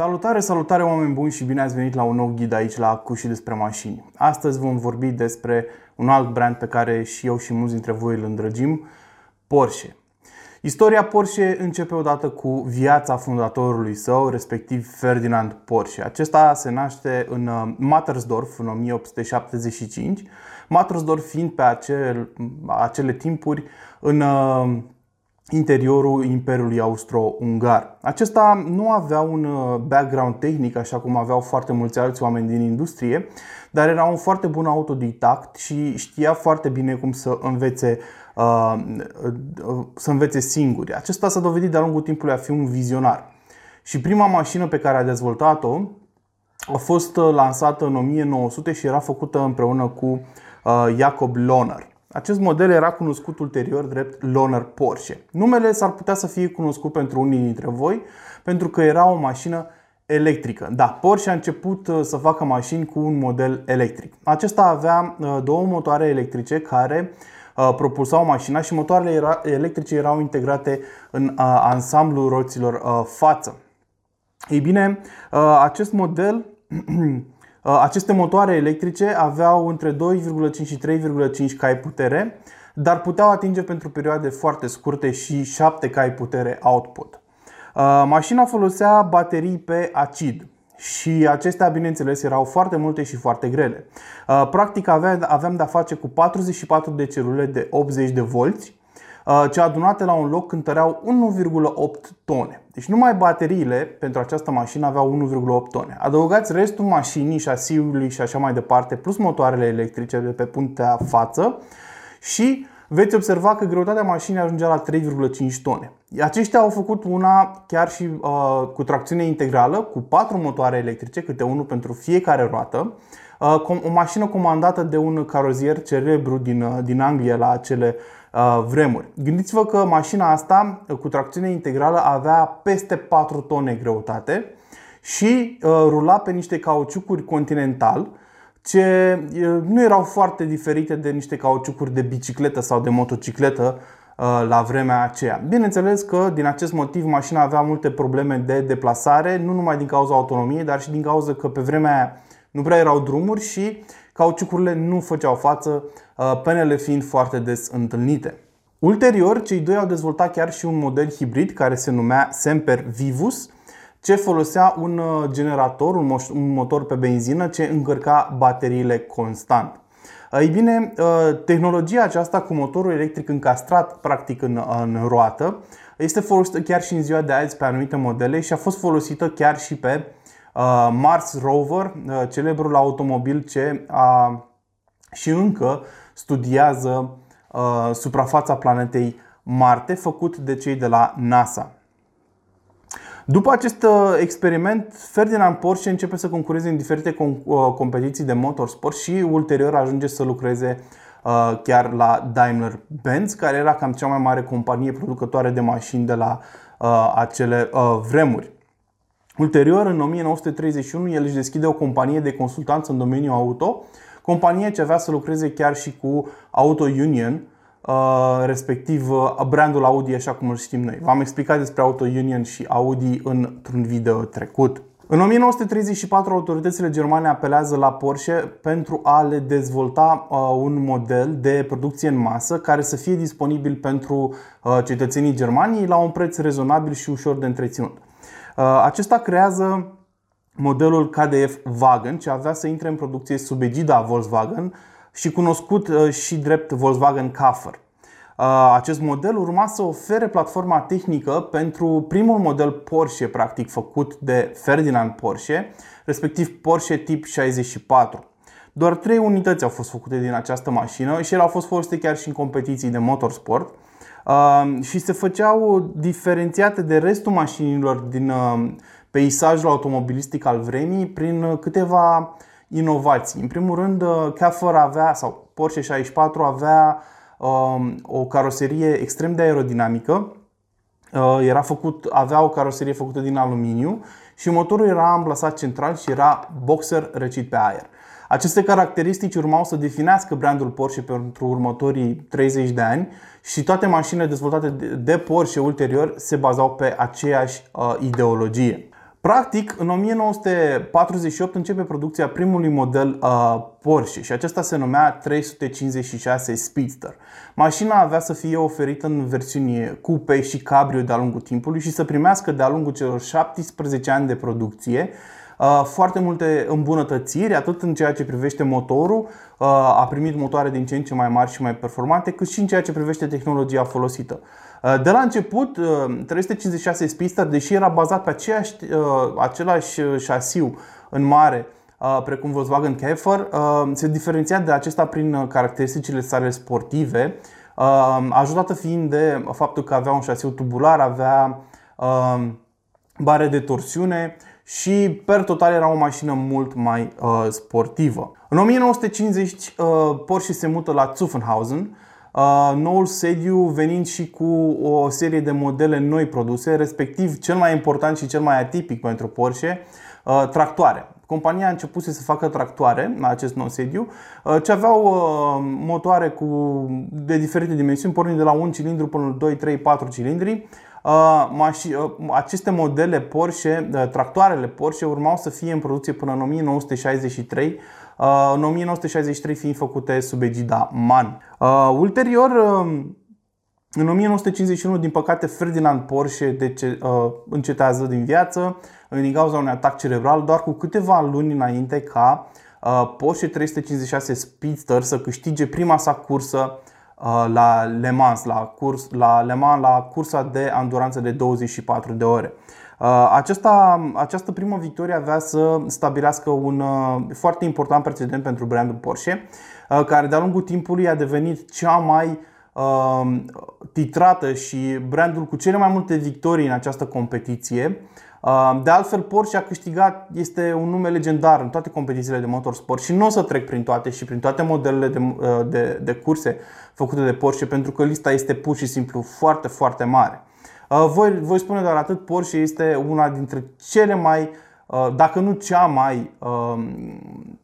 Salutare, salutare oameni buni și bine ați venit la un nou ghid aici la Cu și despre mașini. Astăzi vom vorbi despre un alt brand pe care și eu și mulți dintre voi îl îndrăgim, Porsche. Istoria Porsche începe odată cu viața fondatorului său, respectiv Ferdinand Porsche. Acesta se naște în uh, Mattersdorf în 1875, Mattersdorf fiind pe acele, acele timpuri în uh, interiorul Imperiului Austro-Ungar. Acesta nu avea un uh, background tehnic, așa cum aveau foarte mulți alți oameni din industrie, dar era un foarte bun autodidact și știa foarte bine cum să învețe uh, uh, să învețe singuri. Acesta s-a dovedit de-a lungul timpului a fi un vizionar. Și prima mașină pe care a dezvoltat-o a fost lansată în 1900 și era făcută împreună cu Jacob Lohner. Acest model era cunoscut ulterior drept Loner Porsche. Numele s-ar putea să fie cunoscut pentru unii dintre voi pentru că era o mașină electrică. Da, Porsche a început uh, să facă mașini cu un model electric. Acesta avea uh, două motoare electrice care uh, propulsau mașina și motoarele electrice erau integrate în ansamblul roților față. Ei bine, acest model Uh, aceste motoare electrice aveau între 2,5 și 3,5 cai putere, dar puteau atinge pentru perioade foarte scurte și 7 cai putere output. Uh, mașina folosea baterii pe acid și acestea, bineînțeles, erau foarte multe și foarte grele. Uh, practic aveam de-a face cu 44 de celule de 80 de volți Uh, ce adunate la un loc cântăreau 1,8 tone. Deci numai bateriile pentru această mașină aveau 1,8 tone. Adăugați restul mașinii, șasiului și așa mai departe, plus motoarele electrice de pe puntea față și veți observa că greutatea mașinii ajungea la 3,5 tone. Aceștia au făcut una chiar și uh, cu tracțiune integrală, cu 4 motoare electrice, câte unul pentru fiecare roată, uh, o mașină comandată de un carozier celebru din, uh, din Anglia la acele Uh, vremuri. Gândiți-vă că mașina asta uh, cu tracțiune integrală avea peste 4 tone greutate și uh, rula pe niște cauciucuri Continental ce nu erau foarte diferite de niște cauciucuri de bicicletă sau de motocicletă la vremea aceea. Bineînțeles că din acest motiv mașina avea multe probleme de deplasare, nu numai din cauza autonomiei, dar și din cauza că pe vremea aia nu prea erau drumuri și cauciucurile nu făceau față, uh, penele fiind foarte des întâlnite. Ulterior, cei doi au dezvoltat chiar și un model hibrid care se numea Semper Vivus, ce folosea un uh, generator, un motor pe benzină ce încărca bateriile constant. Uh, ei bine, tehnologia aceasta cu motorul electric încastrat practic în, în roată este folosită chiar și în ziua de azi pe anumite modele și a fost folosită chiar și pe Uh, Mars Rover, uh, celebrul automobil ce a și încă studiază uh, suprafața planetei Marte, făcut de cei de la NASA. După acest experiment, Ferdinand Porsche începe să concureze în diferite competiții de motorsport și ulterior ajunge să lucreze chiar la Daimler-Benz, care era cam cea mai mare companie producătoare de mașini de la acele vremuri. Ulterior, în 1931, el își deschide o companie de consultanță în domeniul auto, companie ce avea să lucreze chiar și cu Auto Union, uh, respectiv uh, brandul Audi așa cum îl știm noi. V-am explicat despre Auto Union și Audi într-un video trecut. În 1934, autoritățile germane apelează la Porsche pentru a le dezvolta uh, un model de producție în masă care să fie disponibil pentru cetățenii Germaniei la un preț rezonabil și ușor de întreținut. Uh, acesta creează modelul KDF Wagen, ce avea să intre în producție sub egida Volkswagen și cunoscut uh, și drept Volkswagen Kaffer. Uh, acest model urma să ofere platforma tehnică pentru primul model Porsche practic făcut de Ferdinand Porsche, respectiv Porsche tip 64. Doar trei unități au fost făcute din această mașină și ele au fost folosite chiar și în competiții de motorsport și se făceau diferențiate de restul mașinilor din peisajul automobilistic al vremii prin câteva inovații. În primul rând, Caffer avea, sau Porsche 64 avea o caroserie extrem de aerodinamică, era făcut, avea o caroserie făcută din aluminiu și motorul era amplasat central și era boxer răcit pe aer. Aceste caracteristici urmau să definească brandul Porsche pentru următorii 30 de ani și toate mașinile dezvoltate de Porsche ulterior se bazau pe aceeași uh, ideologie. Practic, în 1948 începe producția primului model uh, Porsche și acesta se numea 356 Speedster. Mașina avea să fie oferită în versiuni coupe și cabrio de-a lungul timpului și să primească de-a lungul celor 17 ani de producție uh, foarte multe îmbunătățiri, atât în ceea ce privește motorul, uh, a primit motoare din ce în ce mai mari și mai performante, cât și în ceea ce privește tehnologia folosită. Uh, de la început, 356 uh, Speedster, deși era bazat pe aceeași, uh, același șasiu în mare, precum Volkswagen Käfer, se diferenția de acesta prin caracteristicile sale sportive, ajutată fiind de faptul că avea un șasiu tubular, avea bare de torsiune și per total era o mașină mult mai sportivă. În 1950 Porsche se mută la Zuffenhausen, noul sediu venind și cu o serie de modele noi produse, respectiv cel mai important și cel mai atipic pentru Porsche, tractoare. Compania a început să facă tractoare la acest nou sediu, ce aveau motoare cu, de diferite dimensiuni, pornind de la 1 cilindru până la 2, 3, 4 cilindri. Aceste modele Porsche, tractoarele Porsche, urmau să fie în producție până în 1963 Uh, în 1963 fiind făcute sub egida MAN. Uh, ulterior, uh, în 1951, din păcate, Ferdinand Porsche dece- încetează din viață din cauza unui atac cerebral doar cu câteva luni înainte ca Porsche 356 Speedster să câștige prima sa cursă la Le Mans, la, curs, la Le Mans, la cursa de anduranță de 24 de ore. Uh, aceasta, această primă victorie avea să stabilească un uh, foarte important precedent pentru brandul Porsche, uh, care de-a lungul timpului a devenit cea mai titrată și brandul cu cele mai multe victorii în această competiție. De altfel, Porsche a câștigat, este un nume legendar în toate competițiile de motorsport și nu o să trec prin toate și prin toate modelele de, de, de curse făcute de Porsche pentru că lista este pur și simplu foarte, foarte mare. Uh, voi, voi spune doar atât, Porsche este una dintre cele mai, uh, dacă nu cea mai um,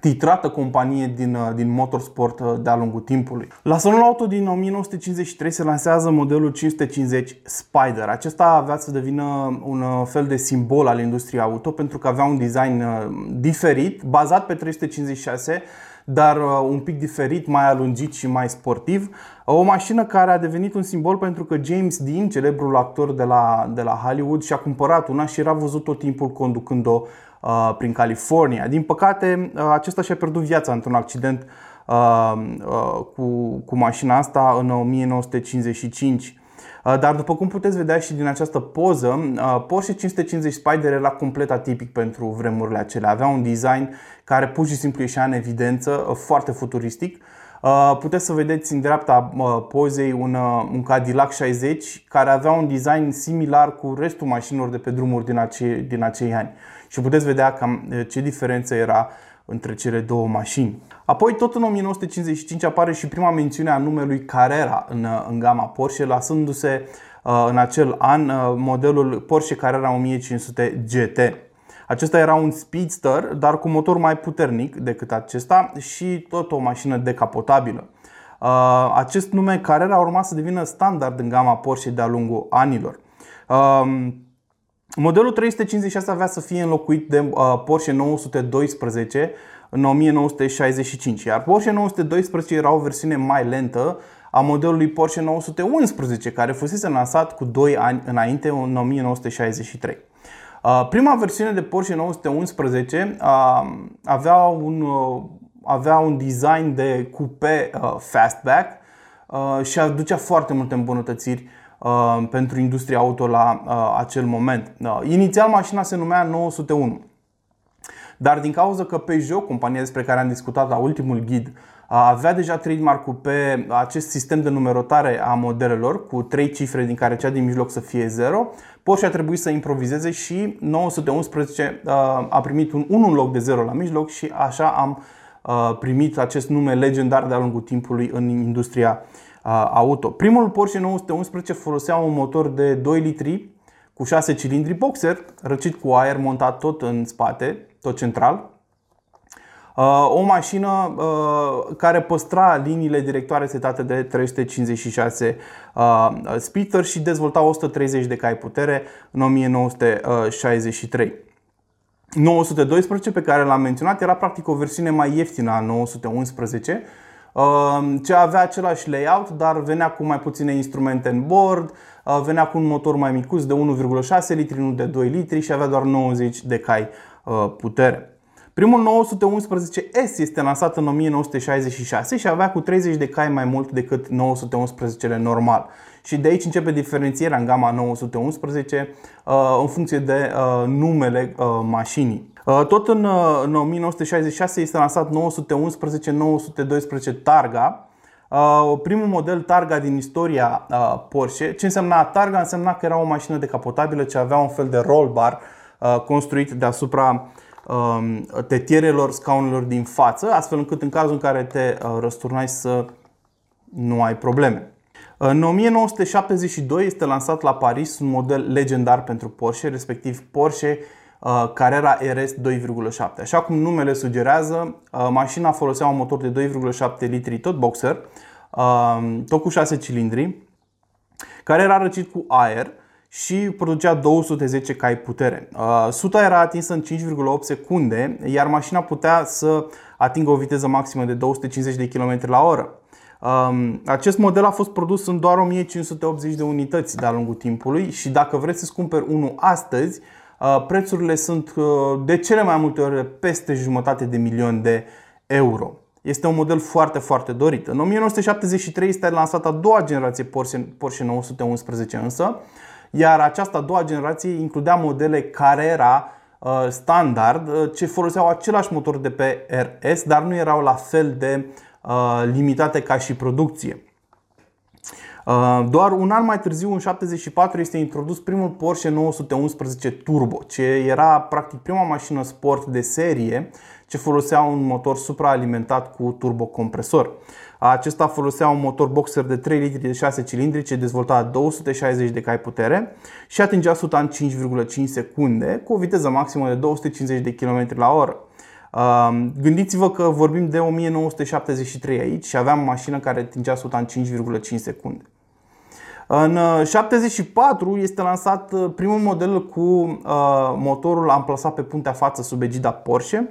titrată companie din, uh, din motorsport de-a lungul timpului. La salonul auto din 1953 se lansează modelul 550 Spider. Acesta avea să devină un fel de simbol al industriei auto pentru că avea un design diferit, bazat pe 356 dar uh, un pic diferit, mai alungit și mai sportiv. O mașină care a devenit un simbol pentru că James Dean, celebrul actor de la, de la Hollywood, și-a cumpărat una și era văzut tot timpul conducând-o uh, prin California. Din păcate, uh, acesta și-a pierdut viața într-un accident uh, uh, cu, cu mașina asta în 1955. Uh, dar după cum puteți vedea și din această poză, uh, Porsche 550 Spider era complet atipic pentru vremurile acelea. Avea un design care pur și simplu ieșea în evidență, uh, foarte futuristic. Puteți să vedeți în dreapta pozei un, un Cadillac 60 care avea un design similar cu restul mașinilor de pe drumuri din acei, din acei ani. Și puteți vedea cam ce diferență era între cele două mașini. Apoi, tot în 1955 apare și prima mențiune a numelui Carrera în, în gama Porsche, lasându-se uh, în acel an uh, modelul Porsche Carrera 1500 GT. Acesta era un speedster, dar cu motor mai puternic decât acesta și tot o mașină decapotabilă. Uh, acest nume Carrera a urmat să devină standard în gama Porsche de-a lungul anilor. Modelul 356 avea să fie înlocuit de uh, Porsche 912 în 1965, iar Porsche 912 era o versiune mai lentă a modelului Porsche 911, care fusese lansat cu 2 ani înainte, în 1963. Uh, prima versiune de Porsche 911 uh, avea un, avea un design de coupe fastback și aducea foarte multe îmbunătățiri Uh, pentru industria auto la uh, acel moment. Uh, inițial mașina se numea 901. Dar din cauza că Peugeot, compania despre care am discutat la ultimul ghid, avea deja trademark-ul pe acest sistem de numerotare a modelelor cu trei cifre din care cea din mijloc să fie 0, Porsche a trebuit să improvizeze și 911 a primit un 1 în loc de 0 la mijloc și așa am primit acest nume legendar de-a lungul timpului în industria auto. Primul Porsche 911 folosea un motor de 2 litri cu 6 cilindri boxer, răcit cu aer montat tot în spate, tot central. O mașină care păstra liniile directoare setate de 356 speeder și dezvolta 130 de cai putere în 1963. 912 pe care l-am menționat era practic o versiune mai ieftină a 911 ce avea același layout, dar venea cu mai puține instrumente în bord, venea cu un motor mai micuț de 1,6 litri, nu de 2 litri și avea doar 90 de cai putere. Primul 911S este lansat în 1966 și avea cu 30 de cai mai mult decât 911-le normal. Și de aici începe diferențierea în gama 911 în funcție de numele mașinii. Tot în, în 1966 este lansat 911-912 Targa, primul model Targa din istoria Porsche. Ce însemna Targa? Însemna că era o mașină decapotabilă ce avea un fel de roll bar construit deasupra tetierelor scaunelor din față, astfel încât în cazul în care te răsturnai să nu ai probleme. În 1972 este lansat la Paris un model legendar pentru Porsche, respectiv Porsche Uh, Carrera RS 2,7. Așa cum numele sugerează, uh, mașina folosea un motor de 2,7 litri tot boxer, uh, tot cu 6 cilindri, care era răcit cu aer și producea 210 cai putere. Suta era atinsă în 5,8 secunde, iar mașina putea să atingă o viteză maximă de 250 de km la oră. Um, acest model a fost produs în doar 1580 de unități de-a lungul timpului și dacă vreți să-ți cumperi unul astăzi, Uh, prețurile sunt uh, de cele mai multe ori peste jumătate de milion de euro. Este un model foarte, foarte dorit. În 1973 este lansată a doua generație Porsche, Porsche 911 însă, iar această a doua generație includea modele Carrera uh, standard ce foloseau același motor de pe RS, dar nu erau la fel de limitate ca și producție. Uh, doar un an mai târziu, în 74, este introdus primul Porsche 911 Turbo, ce era practic prima mașină sport de serie ce folosea un motor supraalimentat cu turbocompresor. Acesta folosea un motor boxer de 3 litri de 6 cilindri ce dezvolta 260 de cai putere și atingea 100 în 5,5 secunde cu o viteză maximă de 250 de km la oră. Uh, gândiți-vă că vorbim de 1973 aici și aveam o mașină care atingea 100 în 5,5 secunde. În 74 uh, este lansat uh, primul model cu uh, motorul amplasat pe puntea față sub egida Porsche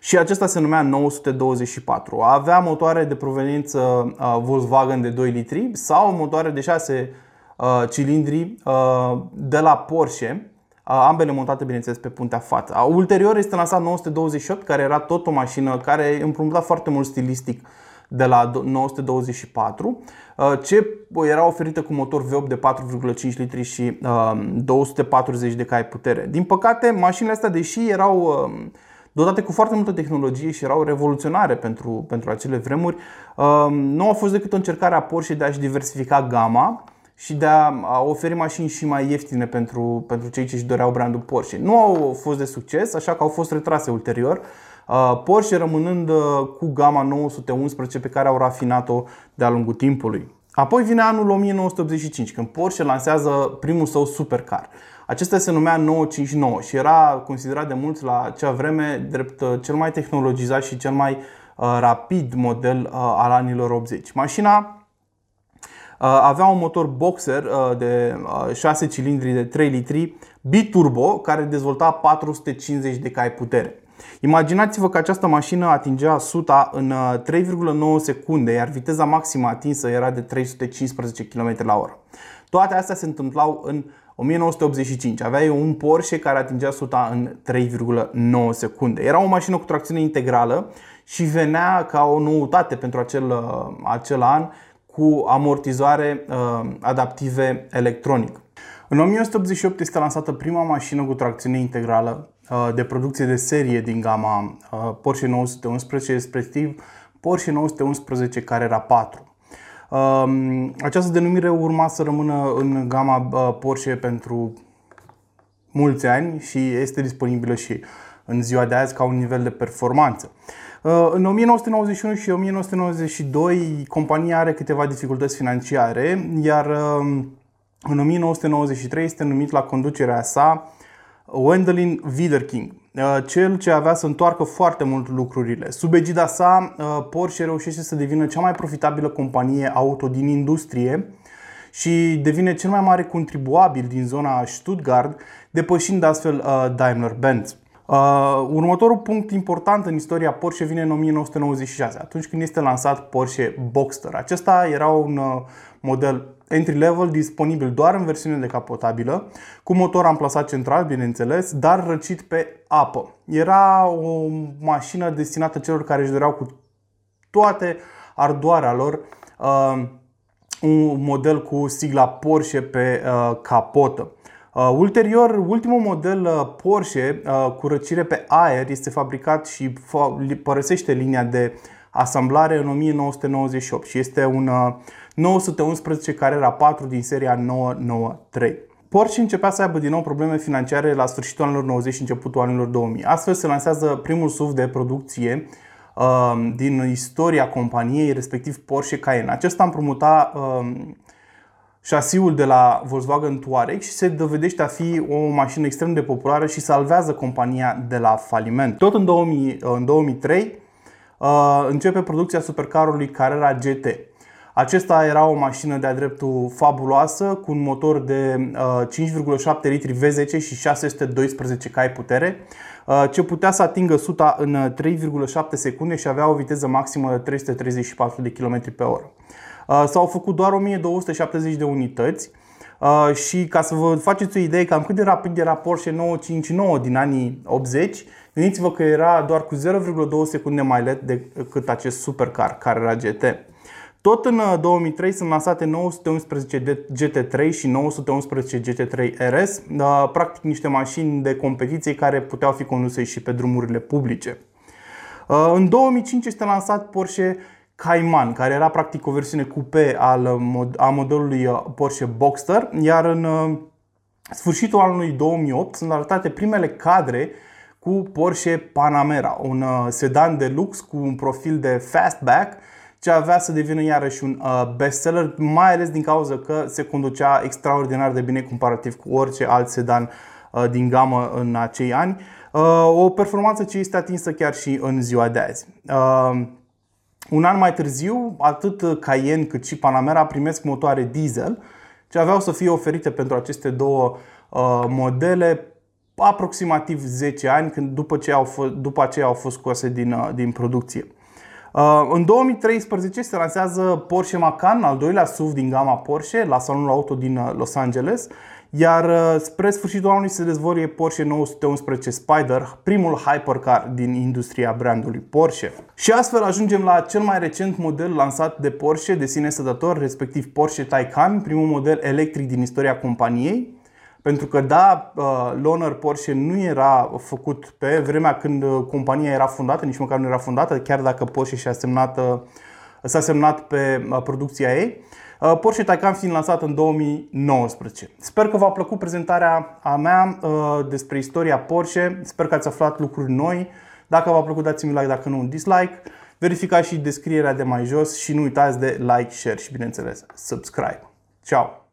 și acesta se numea 924. Avea motoare de proveniență Volkswagen de 2 litri sau motoare de 6 cilindri de la Porsche, ambele montate bineînțeles pe puntea față. Ulterior este lansat 928 care era tot o mașină care împrumuta foarte mult stilistic de la 924, uh, ce era oferită cu motor V8 de 4,5 litri și 240 uh, de cai putere. Din păcate, mașinile astea, deși erau uh, dotate cu foarte multă tehnologie și erau revoluționare pentru, pentru acele vremuri, nu a fost decât o încercare a Porsche de a-și diversifica gama și de a oferi mașini și mai ieftine pentru, pentru cei ce își doreau brandul Porsche. Nu au fost de succes, așa că au fost retrase ulterior. Uh, Porsche rămânând uh, cu gama 911 pe care au rafinat-o de-a lungul timpului. Apoi vine anul 1985, când Porsche lansează primul său supercar. Acesta se numea 959 și era considerat de mulți la acea vreme drept uh, cel mai tehnologizat și cel mai rapid model al anilor 80. Mașina avea un motor boxer de 6 cilindri de 3 litri biturbo care dezvolta 450 de cai putere. Imaginați-vă că această mașină atingea 100 în 3,9 uh, secunde, iar viteza maximă atinsă era de 315 km la oră. Toate astea se întâmplau în 1985. Aveai un Porsche care atingea 100 în 3,9 secunde. Era o mașină cu tracțiune integrală și venea ca o noutate pentru acel, uh, acel an cu amortizoare uh, adaptive electronic. În 1988 este lansată prima mașină cu tracțiune integrală Uh, de producție de serie din gama uh, Porsche 911, respectiv Porsche 911 Carrera 4. Um, această denumire urma să rămână în gama uh, Porsche pentru mulți ani și este disponibilă și în ziua de azi ca un nivel de performanță. În 1991 și 1992 compania are câteva dificultăți financiare, iar um, în 1993 este numit la conducerea sa Wendelin Wiederking, cel ce avea să întoarcă foarte mult lucrurile. Sub egida sa, Porsche reușește să devină cea mai profitabilă companie auto din industrie și devine cel mai mare contribuabil din zona Stuttgart, depășind astfel Daimler-Benz. Uh, următorul punct important în istoria Porsche vine în 1996, atunci când este lansat Porsche Boxster. Acesta era un uh, model entry-level disponibil doar în versiune decapotabilă, cu motor amplasat central, bineînțeles, dar răcit pe apă. Era o mașină destinată celor care își doreau cu toate ardoarea lor uh, un model cu sigla Porsche pe uh, capotă. Uh, ulterior, ultimul model uh, Porsche uh, cu răcire pe aer este fabricat și părăsește linia de asamblare în 1998 și este un 911 Carrera 4 din seria 993. Porsche începea să aibă din nou probleme financiare la sfârșitul anilor 90 și începutul anilor 2000. Astfel se lansează primul SUV de producție din istoria companiei, respectiv Porsche Cayenne. Acesta împrumuta șasiul de la Volkswagen Touareg și se dovedește a fi o mașină extrem de populară și salvează compania de la faliment. Tot în, 2000, în 2003 uh, începe producția supercarului Carrera GT. Acesta era o mașină de-a dreptul fabuloasă, cu un motor de 5,7 uh, litri V10 și 612 cai putere, uh, ce putea să atingă 100 în 3,7 secunde și avea o viteză maximă de 334 de km pe oră. Uh, s-au făcut doar 1270 de unități uh, și ca să vă faceți o idee cam cât de rapid era Porsche 959 din anii 80, gândiți-vă că era doar cu 0,2 secunde mai lent decât acest supercar care era GT. Tot în 2003 uh, sunt lansate 911 GT3 și 911 GT3 RS, practic niște mașini de competiție care puteau fi conduse și pe drumurile publice. În 2005 este lansat Porsche Cayman, care era practic o versiune coupe al, uh, a modelului uh, Porsche Boxster, iar în uh, sfârșitul anului 2008 sunt arătate primele cadre cu Porsche Panamera, un sedan de lux cu un profil de fastback ce avea să devină iarăși un bestseller, mai ales din cauza că se conducea extraordinar de bine comparativ cu orice alt sedan din gamă în acei ani. O performanță ce este atinsă chiar și în ziua de azi. Un an mai târziu, atât Cayenne cât și Panamera primesc motoare diesel, ce aveau să fie oferite pentru aceste două uh, modele aproximativ 10 ani când după ce au fost, după aceea au fost scoase din, uh, din producție. Uh, în 2013 se lansează Porsche Macan, al doilea SUV din gama Porsche, la salonul auto din uh, Los Angeles, iar uh, spre sfârșitul anului se dezvolie Porsche 911 Spider, primul hypercar din industria brandului Porsche. Și astfel ajungem la cel mai recent model lansat de Porsche de sine stătător, respectiv Porsche Taycan, primul model electric din istoria companiei. Pentru că da, uh, Loner Porsche nu era făcut pe vremea când uh, compania era fondată, nici măcar nu era fondată, chiar dacă Porsche și-a semnat, s-a semnat pe producția ei. Uh, Porsche Taycan fiind lansat în 2019. Sper că v-a plăcut prezentarea a mea uh, despre istoria Porsche. Sper că ați aflat lucruri noi. Dacă v-a plăcut, dați-mi like, dacă nu, un dislike. Verificați și descrierea de mai jos și nu uitați de like, share și, bineînțeles, subscribe. Ciao!